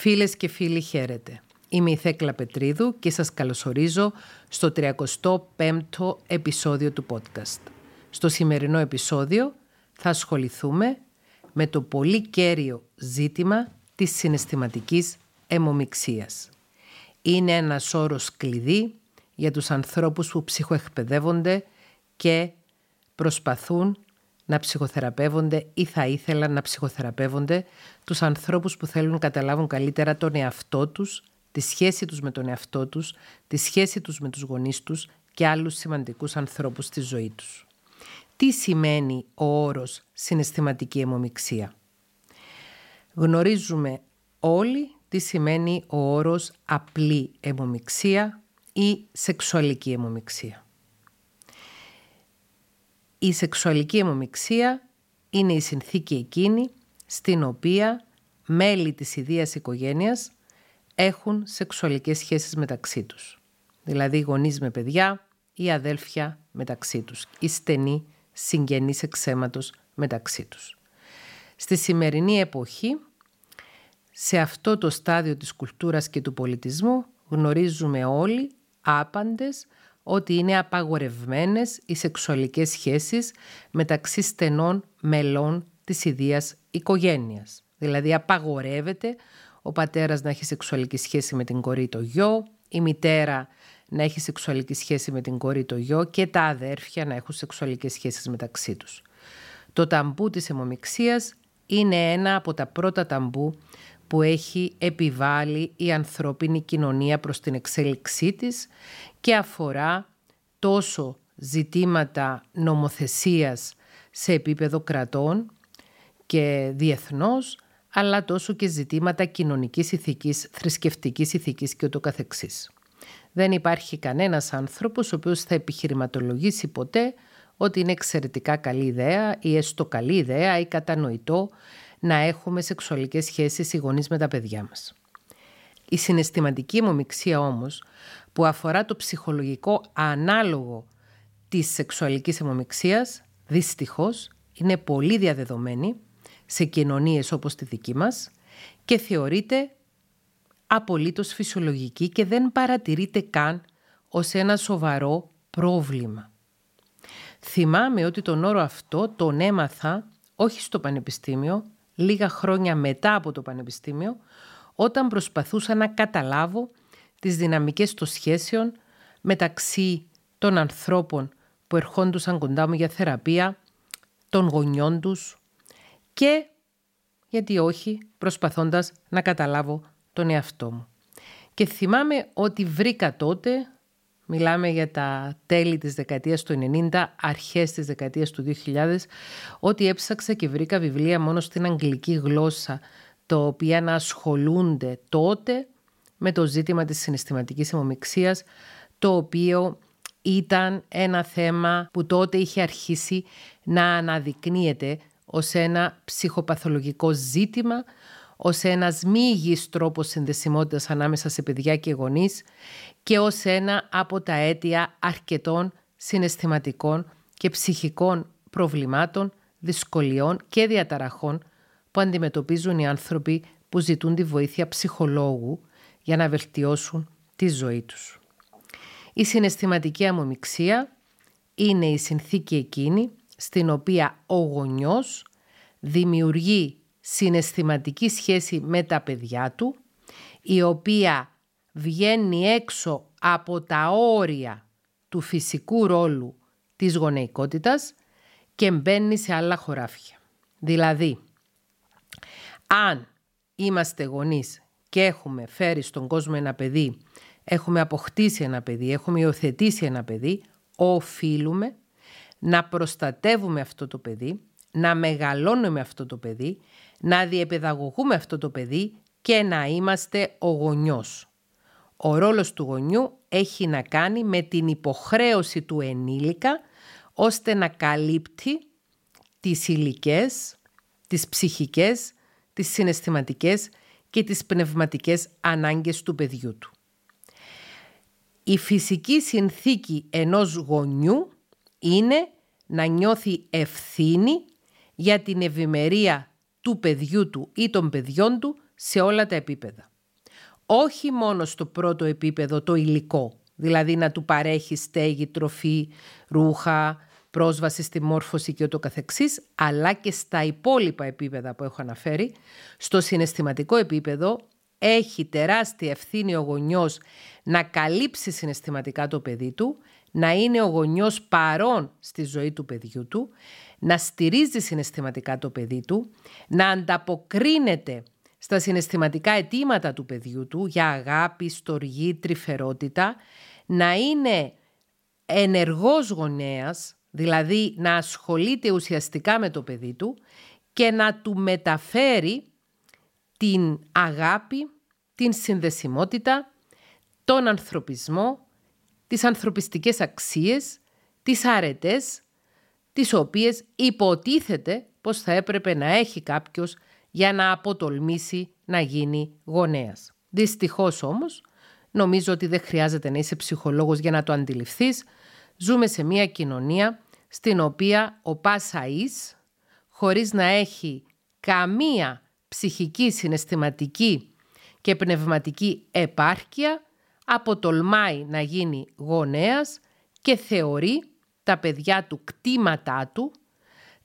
Φίλες και φίλοι χαίρετε. Είμαι η Θέκλα Πετρίδου και σας καλωσορίζω στο 35ο επεισόδιο του podcast. Στο σημερινό επεισόδιο θα ασχοληθούμε με το πολύ κέριο ζήτημα της συναισθηματικής αιμομιξίας. Είναι ένας όρος κλειδί για τους ανθρώπους που ψυχοεκπαιδεύονται και προσπαθούν να ψυχοθεραπεύονται ή θα ήθελαν να ψυχοθεραπεύονται τους ανθρώπους που θέλουν να καταλάβουν καλύτερα τον εαυτό τους, τη σχέση τους με τον εαυτό τους, τη σχέση τους με τους γονείς τους και άλλους σημαντικούς ανθρώπους στη ζωή τους. Τι σημαίνει ο όρος συναισθηματική αιμομιξία; Γνωρίζουμε όλοι τι σημαίνει ο όρος απλή αιμομιξία ή σεξουαλική αιμομιξία. Η σεξουαλική αιμομιξία είναι η συνθήκη εκείνη στην οποία μέλη της ιδίας οικογένειας έχουν σεξουαλικές σχέσεις μεταξύ τους. Δηλαδή γονείς με παιδιά ή αδέλφια μεταξύ τους ή στενοί συγγενείς εξαίματος μεταξύ τους. Στη σημερινή εποχή, σε αυτό το στάδιο της κουλτούρας και του πολιτισμού γνωρίζουμε όλοι άπαντες ότι είναι απαγορευμένες οι σεξουαλικές σχέσεις μεταξύ στενών μελών της ιδίας οικογένειας. Δηλαδή απαγορεύεται ο πατέρας να έχει σεξουαλική σχέση με την κορή το γιο, η μητέρα να έχει σεξουαλική σχέση με την κόρη το γιο και τα αδέρφια να έχουν σεξουαλικές σχέσεις μεταξύ τους. Το ταμπού της αιμομιξίας είναι ένα από τα πρώτα ταμπού που έχει επιβάλει η ανθρώπινη κοινωνία προς την εξέλιξή της και αφορά τόσο ζητήματα νομοθεσίας σε επίπεδο κρατών και διεθνώς, αλλά τόσο και ζητήματα κοινωνικής ηθικής, θρησκευτικής ηθικής και ούτω καθεξής. Δεν υπάρχει κανένας άνθρωπος ο οποίος θα επιχειρηματολογήσει ποτέ ότι είναι εξαιρετικά καλή ιδέα ή έστω καλή ιδέα ή κατανοητό να έχουμε σεξουαλικές σχέσεις οι γονείς με τα παιδιά μας. Η συναισθηματική αιμομιξία όμως που αφορά το ψυχολογικό ανάλογο της σεξουαλικής αιμομιξίας δυστυχώς είναι πολύ διαδεδομένη σε κοινωνίες όπως τη δική μας και θεωρείται απολύτως φυσιολογική και δεν παρατηρείται καν ως ένα σοβαρό πρόβλημα. Θυμάμαι ότι τον όρο αυτό τον έμαθα όχι στο πανεπιστήμιο, λίγα χρόνια μετά από το πανεπιστήμιο, όταν προσπαθούσα να καταλάβω τις δυναμικές των σχέσεων μεταξύ των ανθρώπων που ερχόντουσαν κοντά μου για θεραπεία, των γονιών τους και, γιατί όχι, προσπαθώντας να καταλάβω τον εαυτό μου. Και θυμάμαι ότι βρήκα τότε, μιλάμε για τα τέλη της δεκαετίας του 90, αρχές της δεκαετίας του 2000, ότι έψαξα και βρήκα βιβλία μόνο στην αγγλική γλώσσα, τα οποία να ασχολούνται τότε με το ζήτημα της συναισθηματικής αιμομιξίας, το οποίο ήταν ένα θέμα που τότε είχε αρχίσει να αναδεικνύεται ως ένα ψυχοπαθολογικό ζήτημα, ως ένας μη υγιής τρόπος συνδεσιμότητας ανάμεσα σε παιδιά και γονείς και ως ένα από τα αίτια αρκετών συναισθηματικών και ψυχικών προβλημάτων, δυσκολιών και διαταραχών που αντιμετωπίζουν οι άνθρωποι που ζητούν τη βοήθεια ψυχολόγου για να βελτιώσουν τη ζωή τους. Η συναισθηματική αμομιξία είναι η συνθήκη εκείνη στην οποία ο γονιός δημιουργεί συναισθηματική σχέση με τα παιδιά του, η οποία βγαίνει έξω από τα όρια του φυσικού ρόλου της γονεϊκότητας και μπαίνει σε άλλα χωράφια. Δηλαδή, αν είμαστε γονείς και έχουμε φέρει στον κόσμο ένα παιδί, έχουμε αποκτήσει ένα παιδί, έχουμε υιοθετήσει ένα παιδί, οφείλουμε να προστατεύουμε αυτό το παιδί, να μεγαλώνουμε αυτό το παιδί, να διεπαιδαγωγούμε αυτό το παιδί και να είμαστε ο γονιός. Ο ρόλος του γονιού έχει να κάνει με την υποχρέωση του ενήλικα ώστε να καλύπτει τις υλικές, τις ψυχικές, τις συναισθηματικές και τις πνευματικές ανάγκες του παιδιού του. Η φυσική συνθήκη ενός γονιού είναι να νιώθει ευθύνη για την ευημερία του παιδιού του ή των παιδιών του σε όλα τα επίπεδα. όχι μόνο στο πρώτο επίπεδο το υλικό, δηλαδή να του παρέχει στέγη, τροφή, ρούχα, πρόσβαση στη μόρφωση και ούτω καθεξής, αλλά και στα υπόλοιπα επίπεδα που έχω αναφέρει. Στο συναισθηματικό επίπεδο έχει τεράστια ευθύνη ο γονιός να καλύψει συναισθηματικά το παιδί του, να είναι ο γονιός παρόν στη ζωή του παιδιού του, να στηρίζει συναισθηματικά το παιδί του, να ανταποκρίνεται στα συναισθηματικά αιτήματα του παιδιού του για αγάπη, στοργή, τρυφερότητα, να είναι ενεργός γονέας, δηλαδή να ασχολείται ουσιαστικά με το παιδί του και να του μεταφέρει την αγάπη, την συνδεσιμότητα, τον ανθρωπισμό, τις ανθρωπιστικές αξίες, τις αρετές, τις οποίες υποτίθεται πως θα έπρεπε να έχει κάποιος για να αποτολμήσει να γίνει γονέας. Δυστυχώς όμως, νομίζω ότι δεν χρειάζεται να είσαι ψυχολόγος για να το αντιληφθείς, ζούμε σε μια κοινωνία στην οποία ο Πάσαΐς, χωρίς να έχει καμία ψυχική, συναισθηματική και πνευματική επάρκεια, αποτολμάει να γίνει γονέας και θεωρεί τα παιδιά του κτήματά του,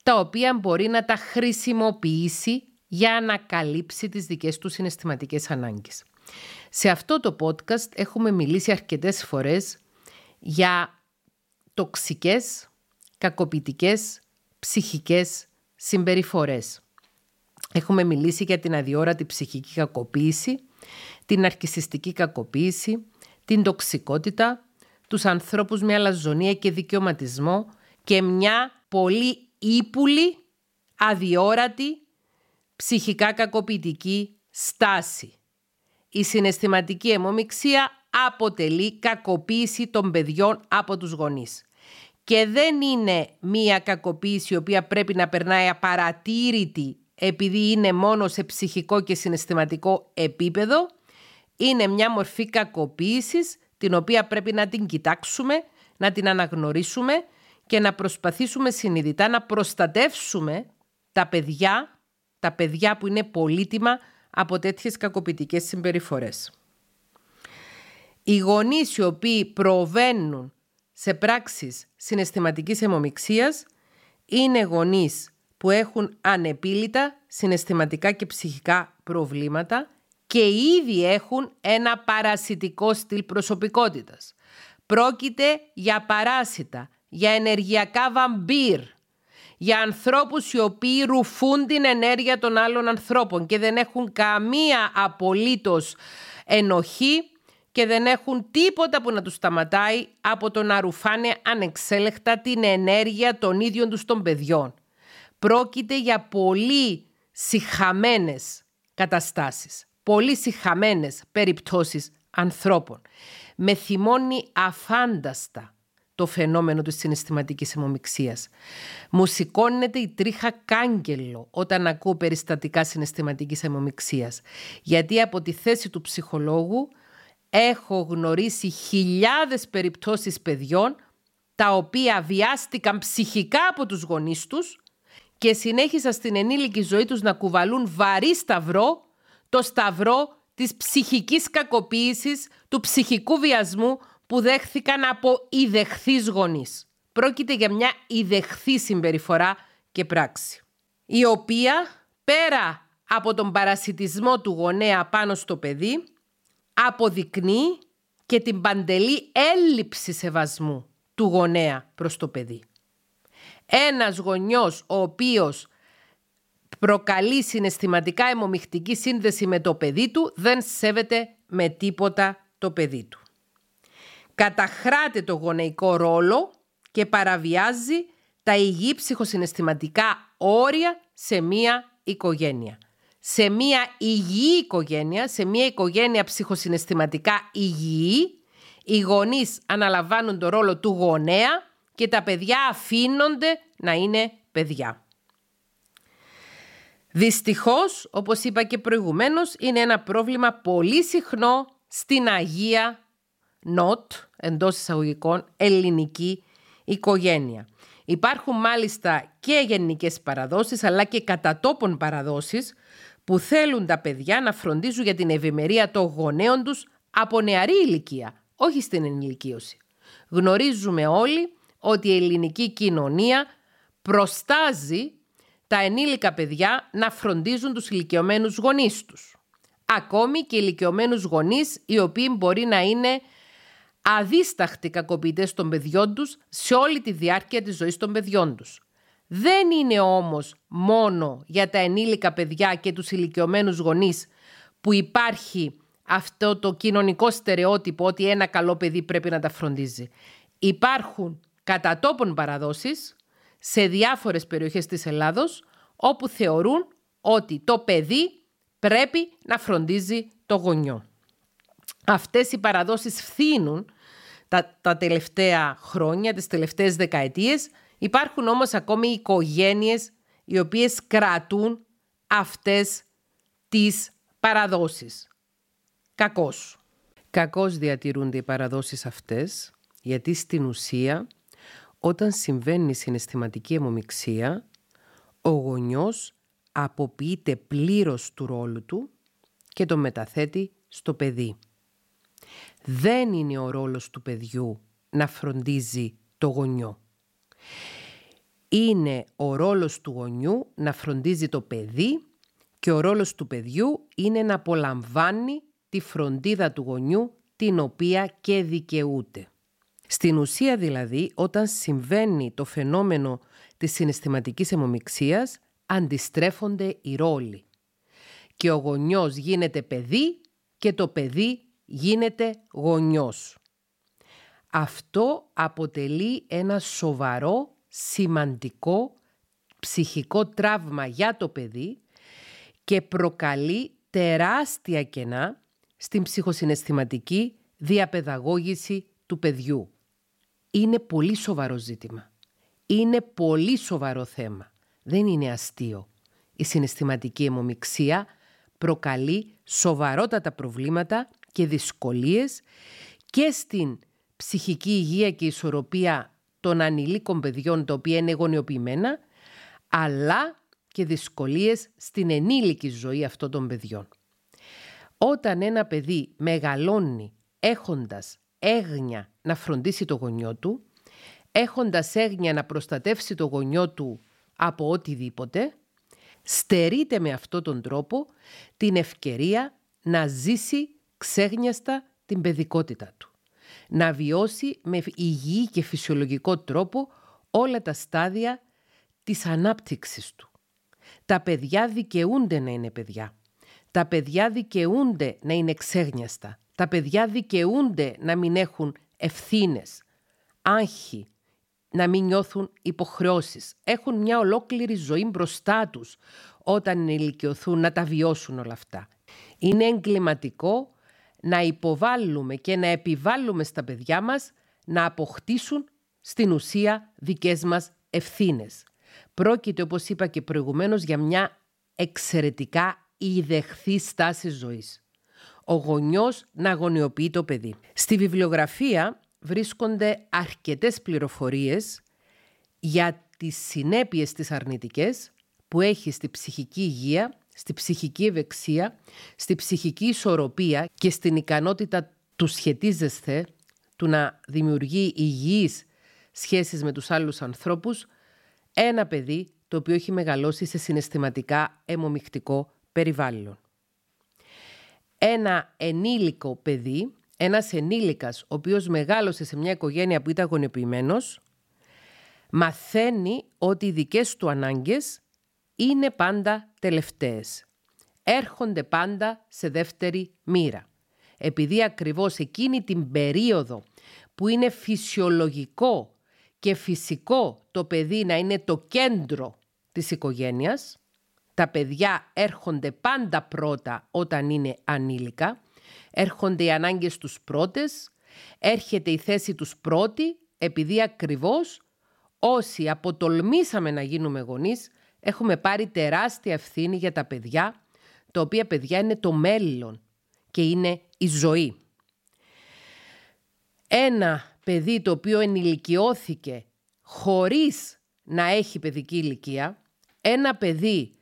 τα οποία μπορεί να τα χρησιμοποιήσει για να καλύψει τις δικές του συναισθηματικές ανάγκες. Σε αυτό το podcast έχουμε μιλήσει αρκετές φορές για τοξικές, κακοποιητικές, ψυχικές συμπεριφορές. Έχουμε μιλήσει για την αδιόρατη ψυχική κακοποίηση, την αρκισιστική κακοποίηση, την τοξικότητα, τους ανθρώπους με αλαζονία και δικαιωματισμό και μια πολύ ύπουλη, αδιόρατη, ψυχικά κακοποιητική στάση. Η συναισθηματική αιμομηξία αποτελεί κακοποίηση των παιδιών από τους γονείς. Και δεν είναι μία κακοποίηση η οποία πρέπει να περνάει απαρατήρητη επειδή είναι μόνο σε ψυχικό και συναισθηματικό επίπεδο. Είναι μια μορφή κακοποίησης την οποία πρέπει να την κοιτάξουμε, να την αναγνωρίσουμε και να προσπαθήσουμε συνειδητά να προστατεύσουμε τα παιδιά, τα παιδιά που είναι πολύτιμα από τέτοιες κακοποιητικές συμπεριφορές. Οι γονείς οι οποίοι προβαίνουν σε πράξεις συναισθηματικής αιμομιξίας είναι γονείς που έχουν ανεπίλητα συναισθηματικά και ψυχικά προβλήματα και ήδη έχουν ένα παρασιτικό στυλ προσωπικότητας. Πρόκειται για παράσιτα, για ενεργειακά βαμπύρ, για ανθρώπους οι οποίοι ρουφούν την ενέργεια των άλλων ανθρώπων και δεν έχουν καμία απολύτως ενοχή και δεν έχουν τίποτα που να τους σταματάει από το να ρουφάνε ανεξέλεκτα την ενέργεια των ίδιων τους των παιδιών. Πρόκειται για πολύ συχαμένες καταστάσεις, πολύ συχαμένες περιπτώσεις ανθρώπων. Με θυμώνει αφάνταστα το φαινόμενο της συναισθηματικής αιμομιξίας. Μου σηκώνεται η τρίχα κάγκελο όταν ακούω περιστατικά συναισθηματικής αιμομιξίας. Γιατί από τη θέση του ψυχολόγου έχω γνωρίσει χιλιάδες περιπτώσεις παιδιών τα οποία βιάστηκαν ψυχικά από τους γονείς τους και συνέχισαν στην ενήλικη ζωή τους να κουβαλούν βαρύ σταυρό, το σταυρό της ψυχικής κακοποίησης, του ψυχικού βιασμού που δέχθηκαν από ιδεχθείς γονείς. Πρόκειται για μια ιδεχθή συμπεριφορά και πράξη, η οποία πέρα από τον παρασιτισμό του γονέα πάνω στο παιδί, αποδεικνύει και την παντελή έλλειψη σεβασμού του γονέα προς το παιδί. Ένας γονιός ο οποίος προκαλεί συναισθηματικά αιμομιχτική σύνδεση με το παιδί του δεν σέβεται με τίποτα το παιδί του. Καταχράται το γονεϊκό ρόλο και παραβιάζει τα υγιή ψυχοσυναισθηματικά όρια σε μία οικογένεια. Σε μία υγιή οικογένεια, σε μία οικογένεια ψυχοσυναισθηματικά υγιή, οι γονείς αναλαμβάνουν το ρόλο του γονέα και τα παιδιά αφήνονται να είναι παιδιά. Δυστυχώς, όπως είπα και προηγουμένως, είναι ένα πρόβλημα πολύ συχνό στην Αγία Νότ, εντός εισαγωγικών, ελληνική οικογένεια. Υπάρχουν μάλιστα και γενικές παραδόσεις, αλλά και κατατόπων παραδόσεις, που θέλουν τα παιδιά να φροντίζουν για την ευημερία των γονέων τους από νεαρή ηλικία, όχι στην ενηλικίωση. Γνωρίζουμε όλοι ότι η ελληνική κοινωνία προστάζει τα ενήλικα παιδιά να φροντίζουν τους ηλικιωμένους γονείς τους. Ακόμη και ηλικιωμένους γονείς οι οποίοι μπορεί να είναι αδίσταχτοι κακοποιητές των παιδιών τους σε όλη τη διάρκεια της ζωής των παιδιών τους. Δεν είναι όμως μόνο για τα ενήλικα παιδιά και τους ηλικιωμένους γονείς που υπάρχει αυτό το κοινωνικό στερεότυπο ότι ένα καλό παιδί πρέπει να τα φροντίζει. Υπάρχουν κατά τόπον παραδόσεις σε διάφορες περιοχές της Ελλάδος όπου θεωρούν ότι το παιδί πρέπει να φροντίζει το γονιό. Αυτές οι παραδόσεις φθήνουν τα, τα τελευταία χρόνια, τις τελευταίες δεκαετίες. Υπάρχουν όμως ακόμη οικογένειες οι οποίες κρατούν αυτές τις παραδόσεις. Κακός. Κακώς διατηρούνται οι παραδόσεις αυτές, γιατί στην ουσία όταν συμβαίνει συναισθηματική αιμομιξία, ο γονιός αποποιείται πλήρως του ρόλου του και το μεταθέτει στο παιδί. Δεν είναι ο ρόλος του παιδιού να φροντίζει το γονιό. Είναι ο ρόλος του γονιού να φροντίζει το παιδί και ο ρόλος του παιδιού είναι να απολαμβάνει τη φροντίδα του γονιού την οποία και δικαιούται. Στην ουσία δηλαδή, όταν συμβαίνει το φαινόμενο της συναισθηματικής αιμομιξίας, αντιστρέφονται οι ρόλοι. Και ο γονιός γίνεται παιδί και το παιδί γίνεται γονιός. Αυτό αποτελεί ένα σοβαρό, σημαντικό, ψυχικό τραύμα για το παιδί και προκαλεί τεράστια κενά στην ψυχοσυναισθηματική διαπαιδαγώγηση του παιδιού. Είναι πολύ σοβαρό ζήτημα. Είναι πολύ σοβαρό θέμα. Δεν είναι αστείο. Η συναισθηματική αιμομιξία προκαλεί σοβαρότατα προβλήματα και δυσκολίες και στην ψυχική υγεία και ισορροπία των ανηλίκων παιδιών τα οποία είναι γονιοποιημένα, αλλά και δυσκολίες στην ενήλικη ζωή αυτών των παιδιών. Όταν ένα παιδί μεγαλώνει έχοντας έγνοια να φροντίσει το γονιό του, έχοντας έγνοια να προστατεύσει το γονιό του από οτιδήποτε, στερείται με αυτόν τον τρόπο την ευκαιρία να ζήσει ξέγνιαστα την παιδικότητα του. Να βιώσει με υγιή και φυσιολογικό τρόπο όλα τα στάδια της ανάπτυξης του. Τα παιδιά δικαιούνται να είναι παιδιά. Τα παιδιά δικαιούνται να είναι ξέγνιαστα. Τα παιδιά δικαιούνται να μην έχουν ευθύνες, άγχη, να μην νιώθουν υποχρεώσεις. Έχουν μια ολόκληρη ζωή μπροστά τους όταν ηλικιωθούν να τα βιώσουν όλα αυτά. Είναι εγκληματικό να υποβάλλουμε και να επιβάλλουμε στα παιδιά μας να αποκτήσουν στην ουσία δικές μας ευθύνες. Πρόκειται, όπως είπα και προηγουμένως, για μια εξαιρετικά ιδεχθή στάση ζωής. Ο γονιός να γονιοποιεί το παιδί. Στη βιβλιογραφία βρίσκονται αρκετές πληροφορίες για τις συνέπειες της αρνητικές που έχει στη ψυχική υγεία, στη ψυχική ευεξία, στη ψυχική ισορροπία και στην ικανότητα του σχετίζεσθε, του να δημιουργεί υγιείς σχέσεις με τους άλλους ανθρώπους, ένα παιδί το οποίο έχει μεγαλώσει σε συναισθηματικά αιμομιχτικό περιβάλλον. Ένα ενήλικο παιδί ένας ενήλικας ο οποίος μεγάλωσε σε μια οικογένεια που ήταν γονιοποιημένος μαθαίνει ότι οι δικές του ανάγκες είναι πάντα τελευταίες. Έρχονται πάντα σε δεύτερη μοίρα. Επειδή ακριβώς εκείνη την περίοδο που είναι φυσιολογικό και φυσικό το παιδί να είναι το κέντρο της οικογένειας, τα παιδιά έρχονται πάντα πρώτα όταν είναι ανήλικα, έρχονται οι ανάγκες τους πρώτες, έρχεται η θέση τους πρώτη, επειδή ακριβώς όσοι αποτολμήσαμε να γίνουμε γονείς, έχουμε πάρει τεράστια ευθύνη για τα παιδιά, τα οποία παιδιά είναι το μέλλον και είναι η ζωή. Ένα παιδί το οποίο ενηλικιώθηκε χωρίς να έχει παιδική ηλικία, ένα παιδί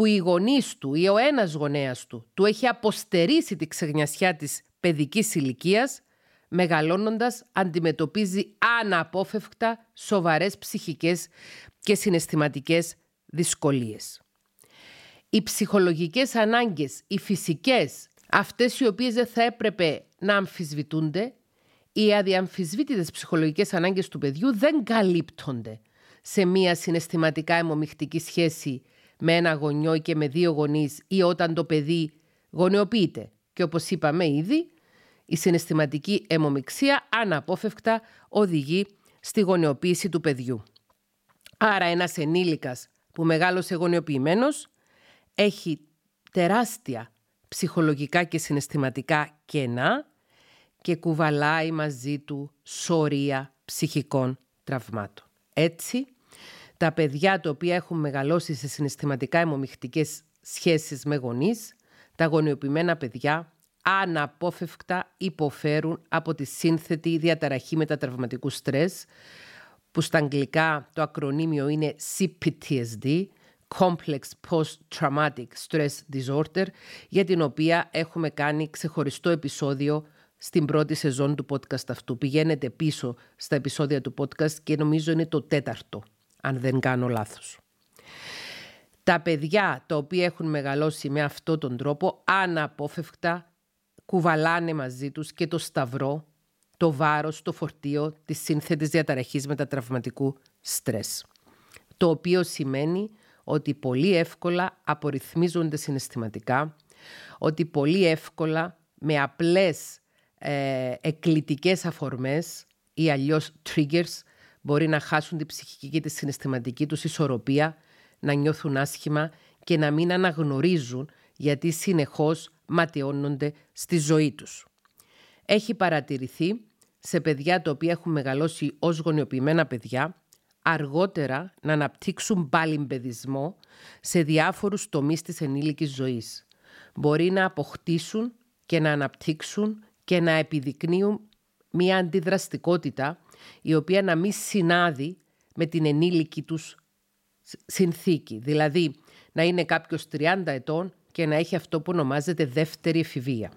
που οι γονείς του ή ο ένας γονέας του του έχει αποστερήσει τη ξεγνιασιά της παιδικής ηλικίας, μεγαλώνοντας αντιμετωπίζει αναπόφευκτα σοβαρές ψυχικές και συναισθηματικές δυσκολίες. Οι ψυχολογικές ανάγκες, οι φυσικές, αυτές οι οποίες δεν θα έπρεπε να αμφισβητούνται, οι αδιαμφισβήτητες ψυχολογικές ανάγκες του παιδιού δεν καλύπτονται σε μία συναισθηματικά αιμομιχτική σχέση με ένα γονιό και με δύο γονείς ή όταν το παιδί γονεοποιείται. Και όπως είπαμε ήδη, η συναισθηματική αιμομιξία αναπόφευκτα οδηγεί στη γονεοποίηση του παιδιού. Άρα ένας ενήλικας που μεγάλωσε γονεοποιημένος έχει τεράστια ψυχολογικά και συναισθηματικά κενά και κουβαλάει μαζί του σωρία ψυχικών τραυμάτων. Έτσι, τα παιδιά τα οποία έχουν μεγαλώσει σε συναισθηματικά αιμομιχτικές σχέσεις με γονείς, τα γονιοποιημένα παιδιά αναπόφευκτα υποφέρουν από τη σύνθετη διαταραχή μετατραυματικού στρες, που στα αγγλικά το ακρονίμιο είναι CPTSD, Complex Post-Traumatic Stress Disorder, για την οποία έχουμε κάνει ξεχωριστό επεισόδιο στην πρώτη σεζόν του podcast αυτού. Πηγαίνετε πίσω στα επεισόδια του podcast και νομίζω είναι το τέταρτο, αν δεν κάνω λάθος. Τα παιδιά τα οποία έχουν μεγαλώσει με αυτόν τον τρόπο αναπόφευκτα κουβαλάνε μαζί τους και το σταυρό, το βάρος, το φορτίο της σύνθετης διαταραχής μετατραυματικού στρες. Το οποίο σημαίνει ότι πολύ εύκολα απορριθμίζονται συναισθηματικά, ότι πολύ εύκολα με απλές ε, εκκλητικές αφορμές ή αλλιώς triggers μπορεί να χάσουν την ψυχική και τη συναισθηματική τους ισορροπία, να νιώθουν άσχημα και να μην αναγνωρίζουν γιατί συνεχώς ματαιώνονται στη ζωή τους. Έχει παρατηρηθεί σε παιδιά τα οποία έχουν μεγαλώσει ως γονιοποιημένα παιδιά αργότερα να αναπτύξουν παλιμπεδισμό σε διάφορους τομείς της ενήλικης ζωής. Μπορεί να αποκτήσουν και να αναπτύξουν και να επιδεικνύουν μια αντιδραστικότητα η οποία να μην συνάδει με την ενήλικη τους συνθήκη. Δηλαδή να είναι κάποιος 30 ετών και να έχει αυτό που ονομάζεται δεύτερη εφηβεία.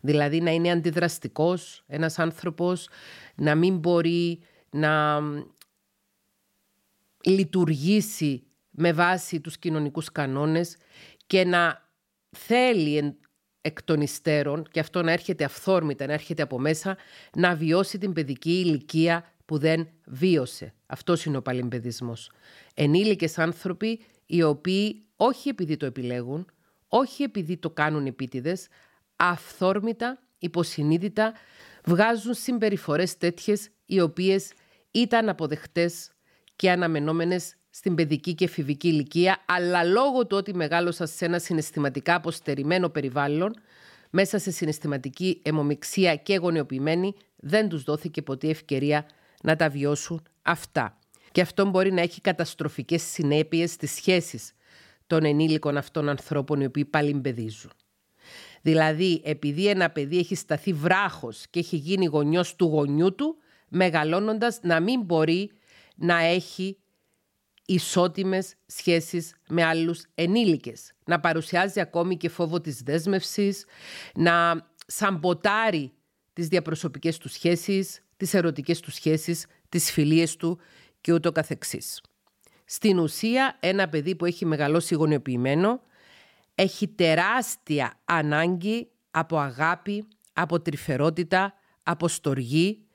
Δηλαδή να είναι αντιδραστικός ένας άνθρωπος, να μην μπορεί να λειτουργήσει με βάση τους κοινωνικούς κανόνες και να θέλει εκ των υστέρων, και αυτό να έρχεται αυθόρμητα, να έρχεται από μέσα, να βιώσει την παιδική ηλικία που δεν βίωσε. Αυτός είναι ο παλιμπεδισμός. Ενήλικες άνθρωποι οι οποίοι όχι επειδή το επιλέγουν, όχι επειδή το κάνουν επίτηδες, αυθόρμητα, υποσυνείδητα, βγάζουν συμπεριφορές τέτοιες οι οποίες ήταν αποδεχτές και αναμενόμενες στην παιδική και εφηβική ηλικία, αλλά λόγω του ότι μεγάλωσα σε ένα συναισθηματικά αποστερημένο περιβάλλον, μέσα σε συναισθηματική αιμομιξία και γονιοποιημένη, δεν τους δόθηκε ποτέ ευκαιρία να τα βιώσουν αυτά. Και αυτό μπορεί να έχει καταστροφικές συνέπειες στις σχέσεις των ενήλικων αυτών ανθρώπων οι οποίοι παλιμπεδίζουν. Δηλαδή, επειδή ένα παιδί έχει σταθεί βράχος και έχει γίνει γονιός του γονιού του, μεγαλώνοντας να μην μπορεί να έχει ισότιμες σχέσεις με άλλους ενήλικες. Να παρουσιάζει ακόμη και φόβο της δέσμευσης, να σαμποτάρει τις διαπροσωπικές του σχέσεις, τις ερωτικές του σχέσεις, τις φιλίες του και ούτω καθεξής. Στην ουσία, ένα παιδί που έχει μεγαλώσει γονιοποιημένο έχει τεράστια ανάγκη από αγάπη, από τρυφερότητα, από στοργή,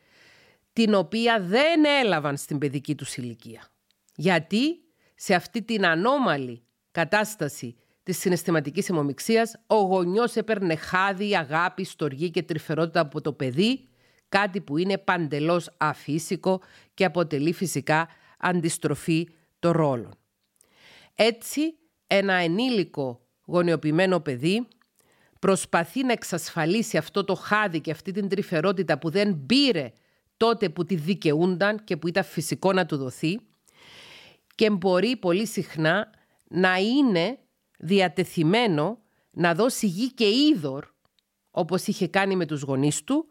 την οποία δεν έλαβαν στην παιδική τους ηλικία. Γιατί σε αυτή την ανώμαλη κατάσταση της συναισθηματικής αιμομιξίας ο γονιός έπαιρνε χάδι, αγάπη, στοργή και τρυφερότητα από το παιδί, κάτι που είναι παντελώς αφύσικο και αποτελεί φυσικά αντιστροφή των ρόλων. Έτσι, ένα ενήλικο γονιοποιημένο παιδί προσπαθεί να εξασφαλίσει αυτό το χάδι και αυτή την τρυφερότητα που δεν πήρε τότε που τη δικαιούνταν και που ήταν φυσικό να του δοθεί και μπορεί πολύ συχνά να είναι διατεθειμένο να δώσει γη και είδωρ όπως είχε κάνει με τους γονείς του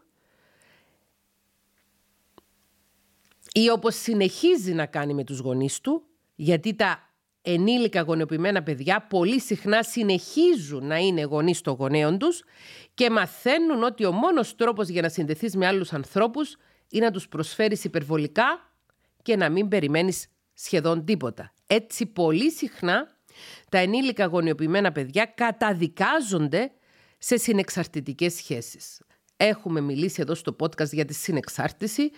ή όπως συνεχίζει να κάνει με τους γονείς του γιατί τα ενήλικα γονιοποιημένα παιδιά πολύ συχνά συνεχίζουν να είναι γονείς των γονέων τους και μαθαίνουν ότι ο μόνος τρόπος για να συνδεθείς με άλλους ανθρώπους είναι να τους προσφέρεις υπερβολικά και να μην περιμένεις σχεδόν τίποτα. Έτσι πολύ συχνά τα ενήλικα γονιοποιημένα παιδιά καταδικάζονται σε συνεξαρτητικές σχέσεις. Έχουμε μιλήσει εδώ στο podcast για τη συνεξάρτηση.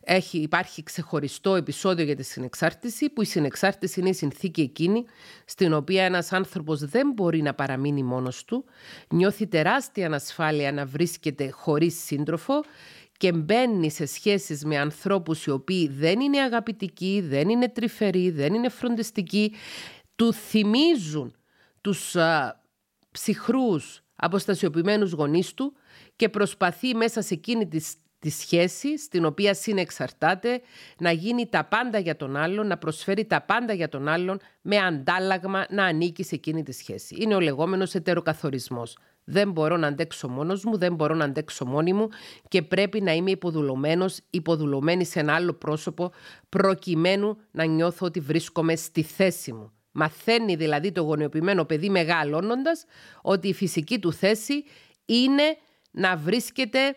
Έχει, υπάρχει ξεχωριστό επεισόδιο για τη συνεξάρτηση, που η συνεξάρτηση είναι η συνθήκη εκείνη στην οποία ένας άνθρωπος δεν μπορεί να παραμείνει μόνος του, νιώθει τεράστια ανασφάλεια να βρίσκεται χωρίς σύντροφο και μπαίνει σε σχέσεις με ανθρώπους οι οποίοι δεν είναι αγαπητικοί, δεν είναι τρυφεροί, δεν είναι φροντιστικοί, του θυμίζουν τους α, ψυχρούς αποστασιοποιημένους γονείς του και προσπαθεί μέσα σε εκείνη της, της σχέση στην οποία συνεξαρτάται να γίνει τα πάντα για τον άλλον, να προσφέρει τα πάντα για τον άλλον με αντάλλαγμα να ανήκει σε εκείνη τη σχέση. Είναι ο λεγόμενος ετεροκαθορισμός. Δεν μπορώ να αντέξω μόνος μου, δεν μπορώ να αντέξω μόνη μου και πρέπει να είμαι υποδουλωμένος, υποδουλωμένη σε ένα άλλο πρόσωπο προκειμένου να νιώθω ότι βρίσκομαι στη θέση μου. Μαθαίνει δηλαδή το γονιοποιημένο παιδί μεγαλώνοντας ότι η φυσική του θέση είναι να βρίσκεται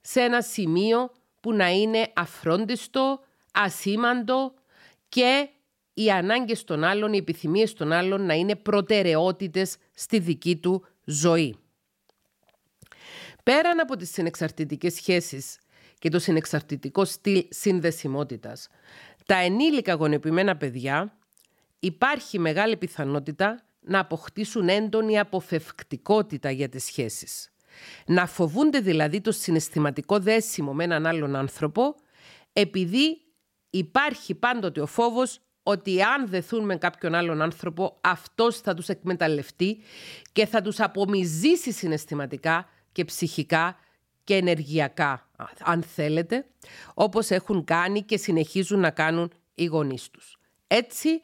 σε ένα σημείο που να είναι αφρόντιστο, ασήμαντο και οι ανάγκες των άλλων, οι επιθυμίες των άλλων να είναι προτεραιότητες στη δική του ζωή. Πέραν από τις συνεξαρτητικές σχέσεις και το συνεξαρτητικό στυλ συνδεσιμότητας, τα ενήλικα γονιοποιημένα παιδιά υπάρχει μεγάλη πιθανότητα να αποκτήσουν έντονη αποφευκτικότητα για τις σχέσεις. Να φοβούνται δηλαδή το συναισθηματικό δέσιμο με έναν άλλον άνθρωπο επειδή υπάρχει πάντοτε ο φόβος ότι αν δεθούν με κάποιον άλλον άνθρωπο αυτός θα τους εκμεταλλευτεί και θα τους απομυζήσει συναισθηματικά και ψυχικά και ενεργειακά, αν θέλετε, όπως έχουν κάνει και συνεχίζουν να κάνουν οι γονείς τους. Έτσι,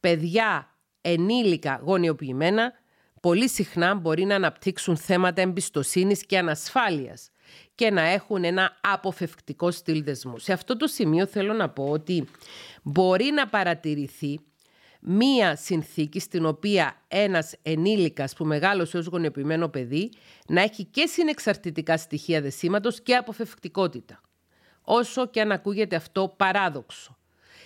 παιδιά ενήλικα γονιοποιημένα πολύ συχνά μπορεί να αναπτύξουν θέματα εμπιστοσύνης και ανασφάλειας και να έχουν ένα αποφευκτικό στυλ δεσμούς. Σε αυτό το σημείο θέλω να πω ότι μπορεί να παρατηρηθεί μία συνθήκη στην οποία ένας ενήλικας που μεγάλωσε ως γονιοποιημένο παιδί να έχει και συνεξαρτητικά στοιχεία δεσίματος και αποφευκτικότητα. Όσο και αν ακούγεται αυτό παράδοξο.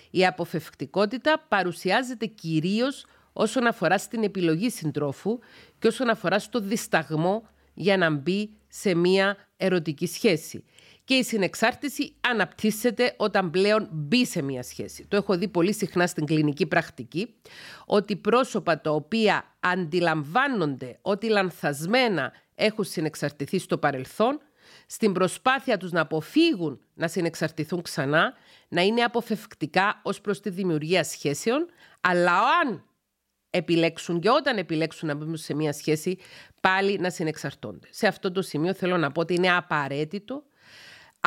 Η αποφευκτικότητα παρουσιάζεται κυρίως όσον αφορά στην επιλογή συντρόφου και όσον αφορά στο δισταγμό για να μπει σε μία ερωτική σχέση. Και η συνεξάρτηση αναπτύσσεται όταν πλέον μπει σε μία σχέση. Το έχω δει πολύ συχνά στην κλινική πρακτική, ότι πρόσωπα τα οποία αντιλαμβάνονται ότι λανθασμένα έχουν συνεξαρτηθεί στο παρελθόν, στην προσπάθεια τους να αποφύγουν να συνεξαρτηθούν ξανά, να είναι αποφευκτικά ως προς τη δημιουργία σχέσεων, αλλά αν επιλέξουν και όταν επιλέξουν να μπουν σε μια σχέση πάλι να συνεξαρτώνται. Σε αυτό το σημείο θέλω να πω ότι είναι απαραίτητο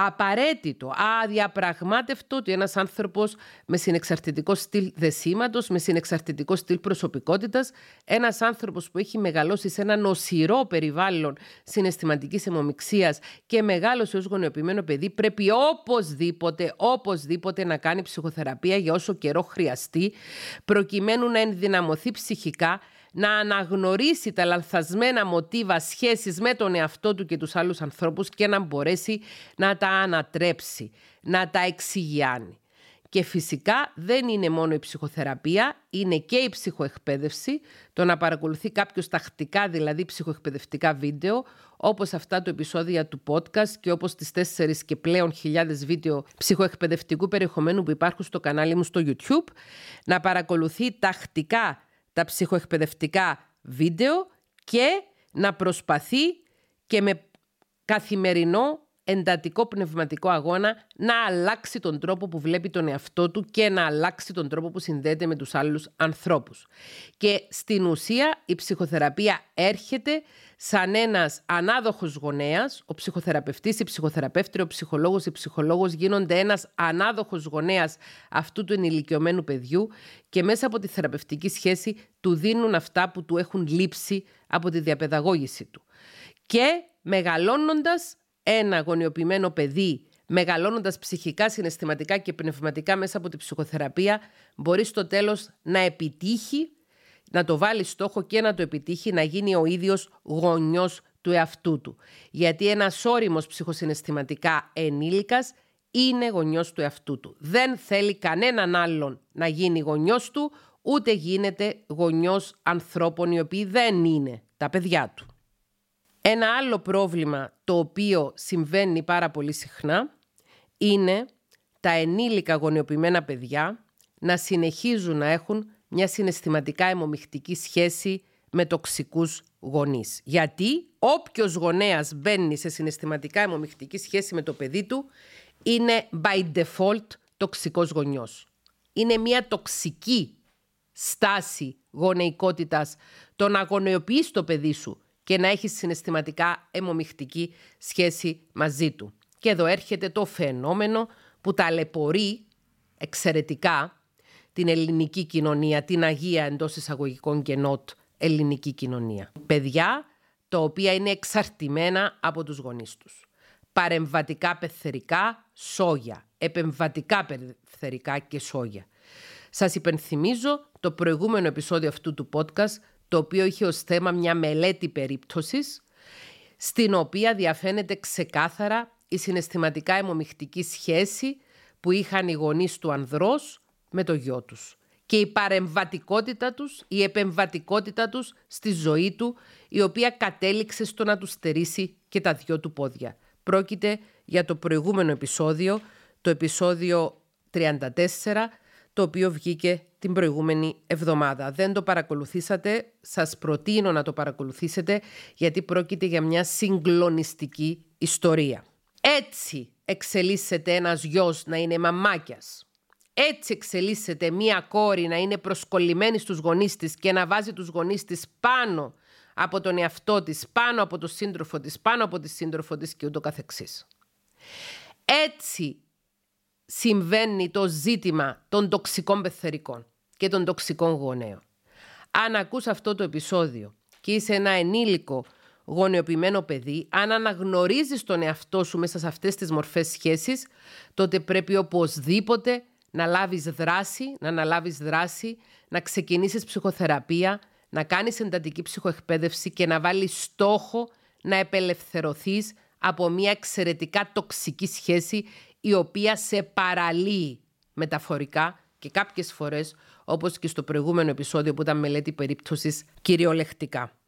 απαραίτητο, αδιαπραγμάτευτο ότι ένας άνθρωπος με συνεξαρτητικό στυλ δεσίματος, με συνεξαρτητικό στυλ προσωπικότητας, ένας άνθρωπος που έχει μεγαλώσει σε ένα νοσηρό περιβάλλον συναισθηματικής αιμομιξίας και μεγάλωσε ως γονεοποιημένο παιδί, πρέπει οπωσδήποτε, οπωσδήποτε να κάνει ψυχοθεραπεία για όσο καιρό χρειαστεί, προκειμένου να ενδυναμωθεί ψυχικά να αναγνωρίσει τα λανθασμένα μοτίβα σχέσεις με τον εαυτό του και τους άλλους ανθρώπους και να μπορέσει να τα ανατρέψει, να τα εξηγιάνει. Και φυσικά δεν είναι μόνο η ψυχοθεραπεία, είναι και η ψυχοεκπαίδευση, το να παρακολουθεί κάποιος τακτικά δηλαδή ψυχοεκπαιδευτικά βίντεο, όπως αυτά του επεισόδια του podcast και όπως τις τέσσερις και πλέον χιλιάδες βίντεο ψυχοεκπαιδευτικού περιεχομένου που υπάρχουν στο κανάλι μου στο YouTube, να παρακολουθεί τακτικά τα ψυχοεκπαιδευτικά βίντεο και να προσπαθεί και με καθημερινό εντατικό πνευματικό αγώνα να αλλάξει τον τρόπο που βλέπει τον εαυτό του και να αλλάξει τον τρόπο που συνδέεται με τους άλλους ανθρώπους. Και στην ουσία η ψυχοθεραπεία έρχεται σαν ένας ανάδοχος γονέας, ο ψυχοθεραπευτής, η ψυχοθεραπεύτρια, ο ψυχολόγος, η ψυχολόγος γίνονται ένας ανάδοχος γονέας αυτού του ενηλικιωμένου παιδιού και μέσα από τη θεραπευτική σχέση του δίνουν αυτά που του έχουν λείψει από τη διαπαιδαγώγηση του. Και μεγαλώνοντας ένα γονιοποιημένο παιδί μεγαλώνοντας ψυχικά, συναισθηματικά και πνευματικά μέσα από τη ψυχοθεραπεία, μπορείς στο τέλος να επιτύχει, να το βάλεις στόχο και να το επιτύχει, να γίνει ο ίδιος γονιός του εαυτού του. Γιατί ένας όριμος ψυχοσυναισθηματικά ενήλικας είναι γονιός του εαυτού του. Δεν θέλει κανέναν άλλον να γίνει γονιός του, ούτε γίνεται γονιός ανθρώπων οι οποίοι δεν είναι τα παιδιά του. Ένα άλλο πρόβλημα το οποίο συμβαίνει πάρα πολύ συχνά είναι τα ενήλικα γονιοποιημένα παιδιά να συνεχίζουν να έχουν μια συναισθηματικά αιμομιχτική σχέση με τοξικούς γονείς. Γιατί όποιος γονέας μπαίνει σε συναισθηματικά αιμομιχτική σχέση με το παιδί του είναι by default τοξικός γονιός. Είναι μια τοξική στάση γονεϊκότητας το να γονεοποιείς το παιδί σου και να έχεις συναισθηματικά αιμομιχτική σχέση μαζί του. Και εδώ έρχεται το φαινόμενο που ταλαιπωρεί εξαιρετικά την ελληνική κοινωνία, την αγία εντός εισαγωγικών και νότ ελληνική κοινωνία. Παιδιά τα οποία είναι εξαρτημένα από τους γονείς τους. Παρεμβατικά πεθερικά σόγια, επεμβατικά πεθερικά και σόγια. Σας υπενθυμίζω το προηγούμενο επεισόδιο αυτού του podcast, το οποίο είχε ως θέμα μια μελέτη περίπτωσης, στην οποία διαφαίνεται ξεκάθαρα η συναισθηματικά αιμομιχτική σχέση που είχαν οι γονείς του ανδρός με το γιο τους και η παρεμβατικότητα τους, η επεμβατικότητα τους στη ζωή του, η οποία κατέληξε στο να τους στερήσει και τα δυο του πόδια. Πρόκειται για το προηγούμενο επεισόδιο, το επεισόδιο 34, το οποίο βγήκε την προηγούμενη εβδομάδα. Δεν το παρακολουθήσατε, σας προτείνω να το παρακολουθήσετε, γιατί πρόκειται για μια συγκλονιστική ιστορία. Έτσι εξελίσσεται ένας γιος να είναι μαμάκιας. Έτσι εξελίσσεται μία κόρη να είναι προσκολλημένη στους γονείς της και να βάζει τους γονείς της πάνω από τον εαυτό της, πάνω από τον σύντροφο της, πάνω από τη σύντροφο της και ούτω καθεξής. Έτσι συμβαίνει το ζήτημα των τοξικών πεθερικών και των τοξικών γονέων. Αν ακούς αυτό το επεισόδιο και είσαι ένα ενήλικο γονεοποιημένο παιδί, αν αναγνωρίζεις τον εαυτό σου μέσα σε αυτές τις μορφές σχέσης, τότε πρέπει οπωσδήποτε να λάβεις δράση, να αναλάβεις δράση, να ξεκινήσεις ψυχοθεραπεία, να κάνεις εντατική ψυχοεκπαίδευση και να βάλεις στόχο να επελευθερωθείς από μια εξαιρετικά τοξική σχέση η οποία σε παραλύει μεταφορικά και κάποιες φορές, όπως και στο προηγούμενο επεισόδιο που ήταν μελέτη περίπτωσης, κυριολεκτικά.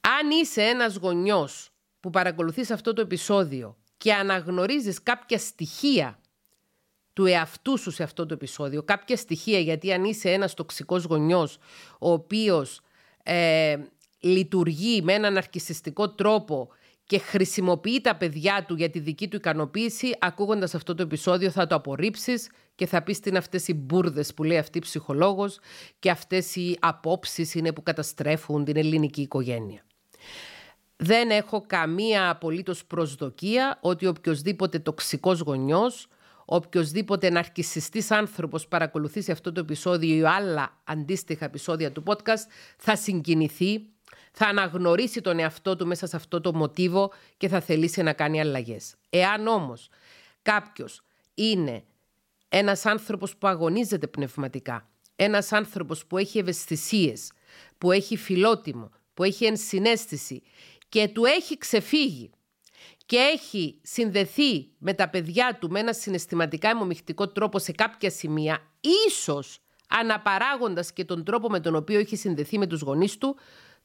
Αν είσαι ένας γονιός που παρακολουθείς αυτό το επεισόδιο και αναγνωρίζεις κάποια στοιχεία του εαυτού σου σε αυτό το επεισόδιο, κάποια στοιχεία, γιατί αν είσαι ένας τοξικός γονιός, ο οποίος ε, λειτουργεί με έναν αρκισιστικό τρόπο και χρησιμοποιεί τα παιδιά του για τη δική του ικανοποίηση, ακούγοντας αυτό το επεισόδιο θα το απορρίψεις και θα πεις τι είναι αυτές οι μπουρδες που λέει αυτή η ψυχολόγος και αυτές οι απόψεις είναι που καταστρέφουν την ελληνική οικογένεια. Δεν έχω καμία απολύτως προσδοκία ότι οποιοδήποτε τοξικός γονιός, οποιοδήποτε ναρκισιστής άνθρωπος παρακολουθήσει αυτό το επεισόδιο ή άλλα αντίστοιχα επεισόδια του podcast θα συγκινηθεί, θα αναγνωρίσει τον εαυτό του μέσα σε αυτό το μοτίβο και θα θελήσει να κάνει αλλαγές. Εάν όμως κάποιος είναι ένας άνθρωπος που αγωνίζεται πνευματικά, ένας άνθρωπος που έχει ευαισθησίες, που έχει φιλότιμο, που έχει ενσυναίσθηση και του έχει ξεφύγει και έχει συνδεθεί με τα παιδιά του με ένα συναισθηματικά αιμομιχτικό τρόπο σε κάποια σημεία, ίσως αναπαράγοντας και τον τρόπο με τον οποίο έχει συνδεθεί με τους γονείς του,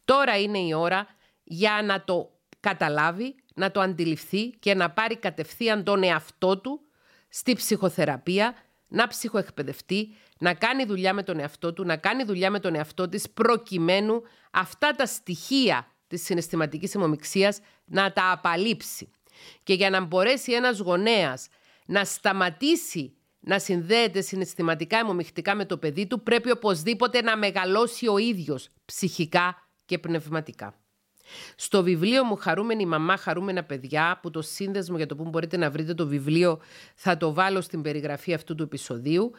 τώρα είναι η ώρα για να το καταλάβει, να το αντιληφθεί και να πάρει κατευθείαν τον εαυτό του στη ψυχοθεραπεία, να ψυχοεκπαιδευτεί, να κάνει δουλειά με τον εαυτό του, να κάνει δουλειά με τον εαυτό της προκειμένου αυτά τα στοιχεία της συναισθηματικής αιμομιξίας να τα απαλείψει. Και για να μπορέσει ένας γονέας να σταματήσει να συνδέεται συναισθηματικά αιμομιχτικά με το παιδί του, πρέπει οπωσδήποτε να μεγαλώσει ο ίδιος ψυχικά και πνευματικά. Στο βιβλίο μου «Χαρούμενη μαμά, χαρούμενα παιδιά» που το σύνδεσμο για το που μπορείτε να βρείτε το βιβλίο θα το βάλω στην περιγραφή αυτού του επεισοδίου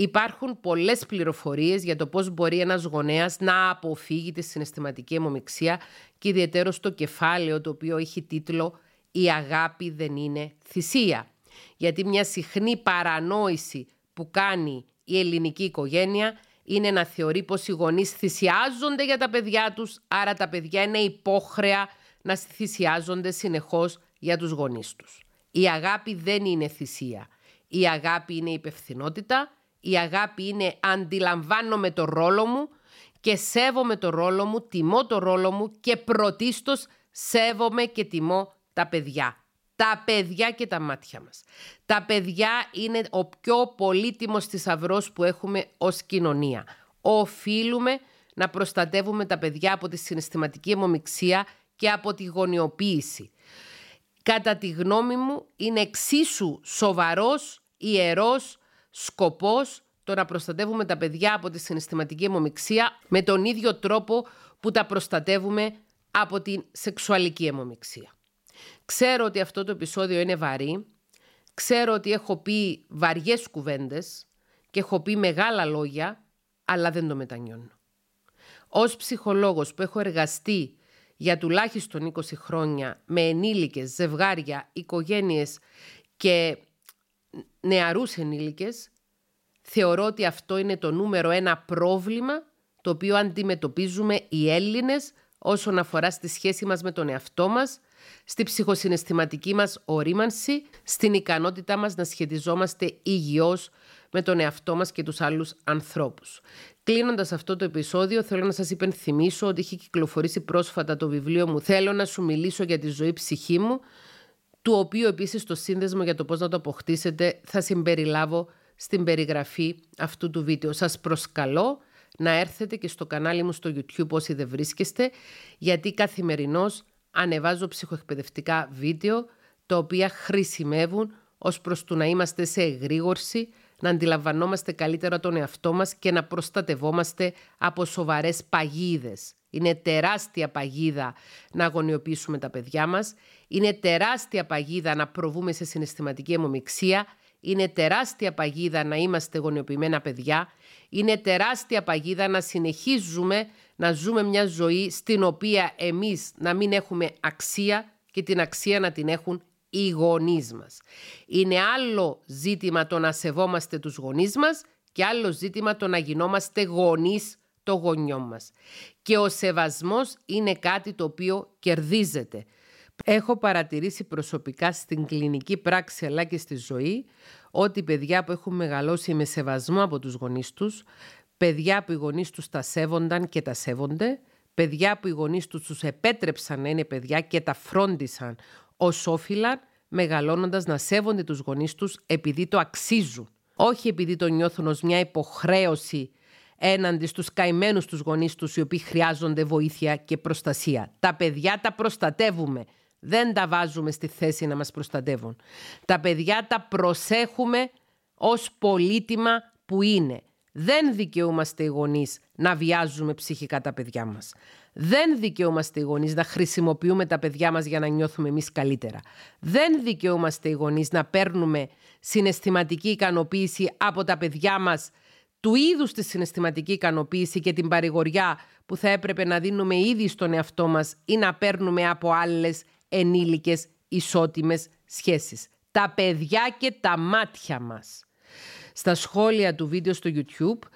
Υπάρχουν πολλές πληροφορίες για το πώς μπορεί ένας γονέας να αποφύγει τη συναισθηματική αιμομιξία και ιδιαίτερο στο κεφάλαιο το οποίο έχει τίτλο Η αγάπη δεν είναι θυσία. Γιατί μια συχνή παρανόηση που κάνει η ελληνική οικογένεια είναι να θεωρεί πως οι γονείς θυσιάζονται για τα παιδιά τους, άρα τα παιδιά είναι υπόχρεα να θυσιάζονται συνεχώς για τους γονείς τους. Η αγάπη δεν είναι θυσία. Η αγάπη είναι υπευθυνότητα. Η αγάπη είναι αντιλαμβάνομαι το ρόλο μου και σέβομαι το ρόλο μου, τιμώ το ρόλο μου και πρωτίστως σέβομαι και τιμώ τα παιδιά. Τα παιδιά και τα μάτια μας. Τα παιδιά είναι ο πιο πολύτιμος θησαυρός που έχουμε ως κοινωνία. Οφείλουμε να προστατεύουμε τα παιδιά από τη συναισθηματική αιμομιξία και από τη γονιοποίηση. Κατά τη γνώμη μου είναι εξίσου σοβαρός, ιερός σκοπός το να προστατεύουμε τα παιδιά από τη συναισθηματική αιμομιξία με τον ίδιο τρόπο που τα προστατεύουμε από τη σεξουαλική αιμομιξία. Ξέρω ότι αυτό το επεισόδιο είναι βαρύ, ξέρω ότι έχω πει βαριές κουβέντες και έχω πει μεγάλα λόγια, αλλά δεν το μετανιώνω. Ως ψυχολόγος που έχω εργαστεί για τουλάχιστον 20 χρόνια με ενήλικες, ζευγάρια, οικογένειες και νεαρούς ενήλικες, θεωρώ ότι αυτό είναι το νούμερο ένα πρόβλημα το οποίο αντιμετωπίζουμε οι Έλληνες όσον αφορά στη σχέση μας με τον εαυτό μας, στη ψυχοσυναισθηματική μας ορίμανση, στην ικανότητά μας να σχετιζόμαστε υγιώς με τον εαυτό μας και τους άλλους ανθρώπους. Κλείνοντας αυτό το επεισόδιο, θέλω να σας υπενθυμίσω ότι έχει κυκλοφορήσει πρόσφατα το βιβλίο μου Θέλω να σου μιλήσω για τη ζωή ψυχή μου, του οποίου επίσης το σύνδεσμο για το πώς να το αποκτήσετε θα συμπεριλάβω στην περιγραφή αυτού του βίντεο. Σας προσκαλώ να έρθετε και στο κανάλι μου στο YouTube όσοι δεν βρίσκεστε, γιατί καθημερινώς ανεβάζω ψυχοεκπαιδευτικά βίντεο, τα οποία χρησιμεύουν ως προς το να είμαστε σε εγρήγορση, να αντιλαμβανόμαστε καλύτερα τον εαυτό μας και να προστατευόμαστε από σοβαρές παγίδες. Είναι τεράστια παγίδα να αγωνιοποιήσουμε τα παιδιά μας. Είναι τεράστια παγίδα να προβούμε σε συναισθηματική αιμομιξία. Είναι τεράστια παγίδα να είμαστε γονιοποιημένα παιδιά. Είναι τεράστια παγίδα να συνεχίζουμε να ζούμε μια ζωή στην οποία εμείς να μην έχουμε αξία και την αξία να την έχουν οι γονείς μας. Είναι άλλο ζήτημα το να σεβόμαστε τους γονείς μας και άλλο ζήτημα το να γινόμαστε γονείς το γονιό μας. Και ο σεβασμός είναι κάτι το οποίο κερδίζεται. Έχω παρατηρήσει προσωπικά στην κλινική πράξη αλλά και στη ζωή ότι παιδιά που έχουν μεγαλώσει με σεβασμό από τους γονείς τους, παιδιά που οι γονείς τους τα σέβονταν και τα σέβονται, παιδιά που οι γονείς τους τους επέτρεψαν να είναι παιδιά και τα φρόντισαν ως όφυλαν, μεγαλώνοντας να σέβονται τους γονείς τους επειδή το αξίζουν. Όχι επειδή το νιώθουν ως μια υποχρέωση έναντι στους καημένους τους γονείς τους οι οποίοι χρειάζονται βοήθεια και προστασία. Τα παιδιά τα προστατεύουμε. Δεν τα βάζουμε στη θέση να μας προστατεύουν. Τα παιδιά τα προσέχουμε ως πολύτιμα που είναι. Δεν δικαιούμαστε οι γονείς να βιάζουμε ψυχικά τα παιδιά μας. Δεν δικαιούμαστε οι γονείς να χρησιμοποιούμε τα παιδιά μας για να νιώθουμε εμείς καλύτερα. Δεν δικαιούμαστε οι γονείς να παίρνουμε συναισθηματική ικανοποίηση από τα παιδιά μας του είδους της συναισθηματική ικανοποίηση και την παρηγοριά που θα έπρεπε να δίνουμε ήδη στον εαυτό μας ή να παίρνουμε από άλλες ενήλικες ισότιμες σχέσεις. Τα παιδιά και τα μάτια μας. Στα σχόλια του βίντεο στο YouTube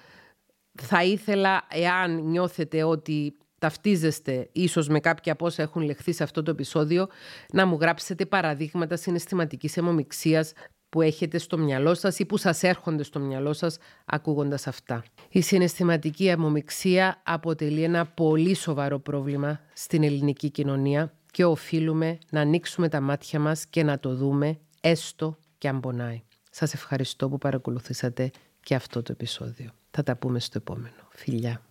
θα ήθελα, εάν νιώθετε ότι ταυτίζεστε ίσως με κάποια από όσα έχουν λεχθεί σε αυτό το επεισόδιο, να μου γράψετε παραδείγματα συναισθηματικής αιμομιξίας που έχετε στο μυαλό σας ή που σας έρχονται στο μυαλό σας ακούγοντας αυτά. Η συναισθηματική αιμομιξία αποτελεί ένα πολύ σοβαρό πρόβλημα στην ελληνική κοινωνία και οφείλουμε να ανοίξουμε τα μάτια μας και να το δούμε έστω και αν πονάει. Σας ευχαριστώ που παρακολουθήσατε και αυτό το επεισόδιο. Θα τα πούμε στο επόμενο. Φιλιά!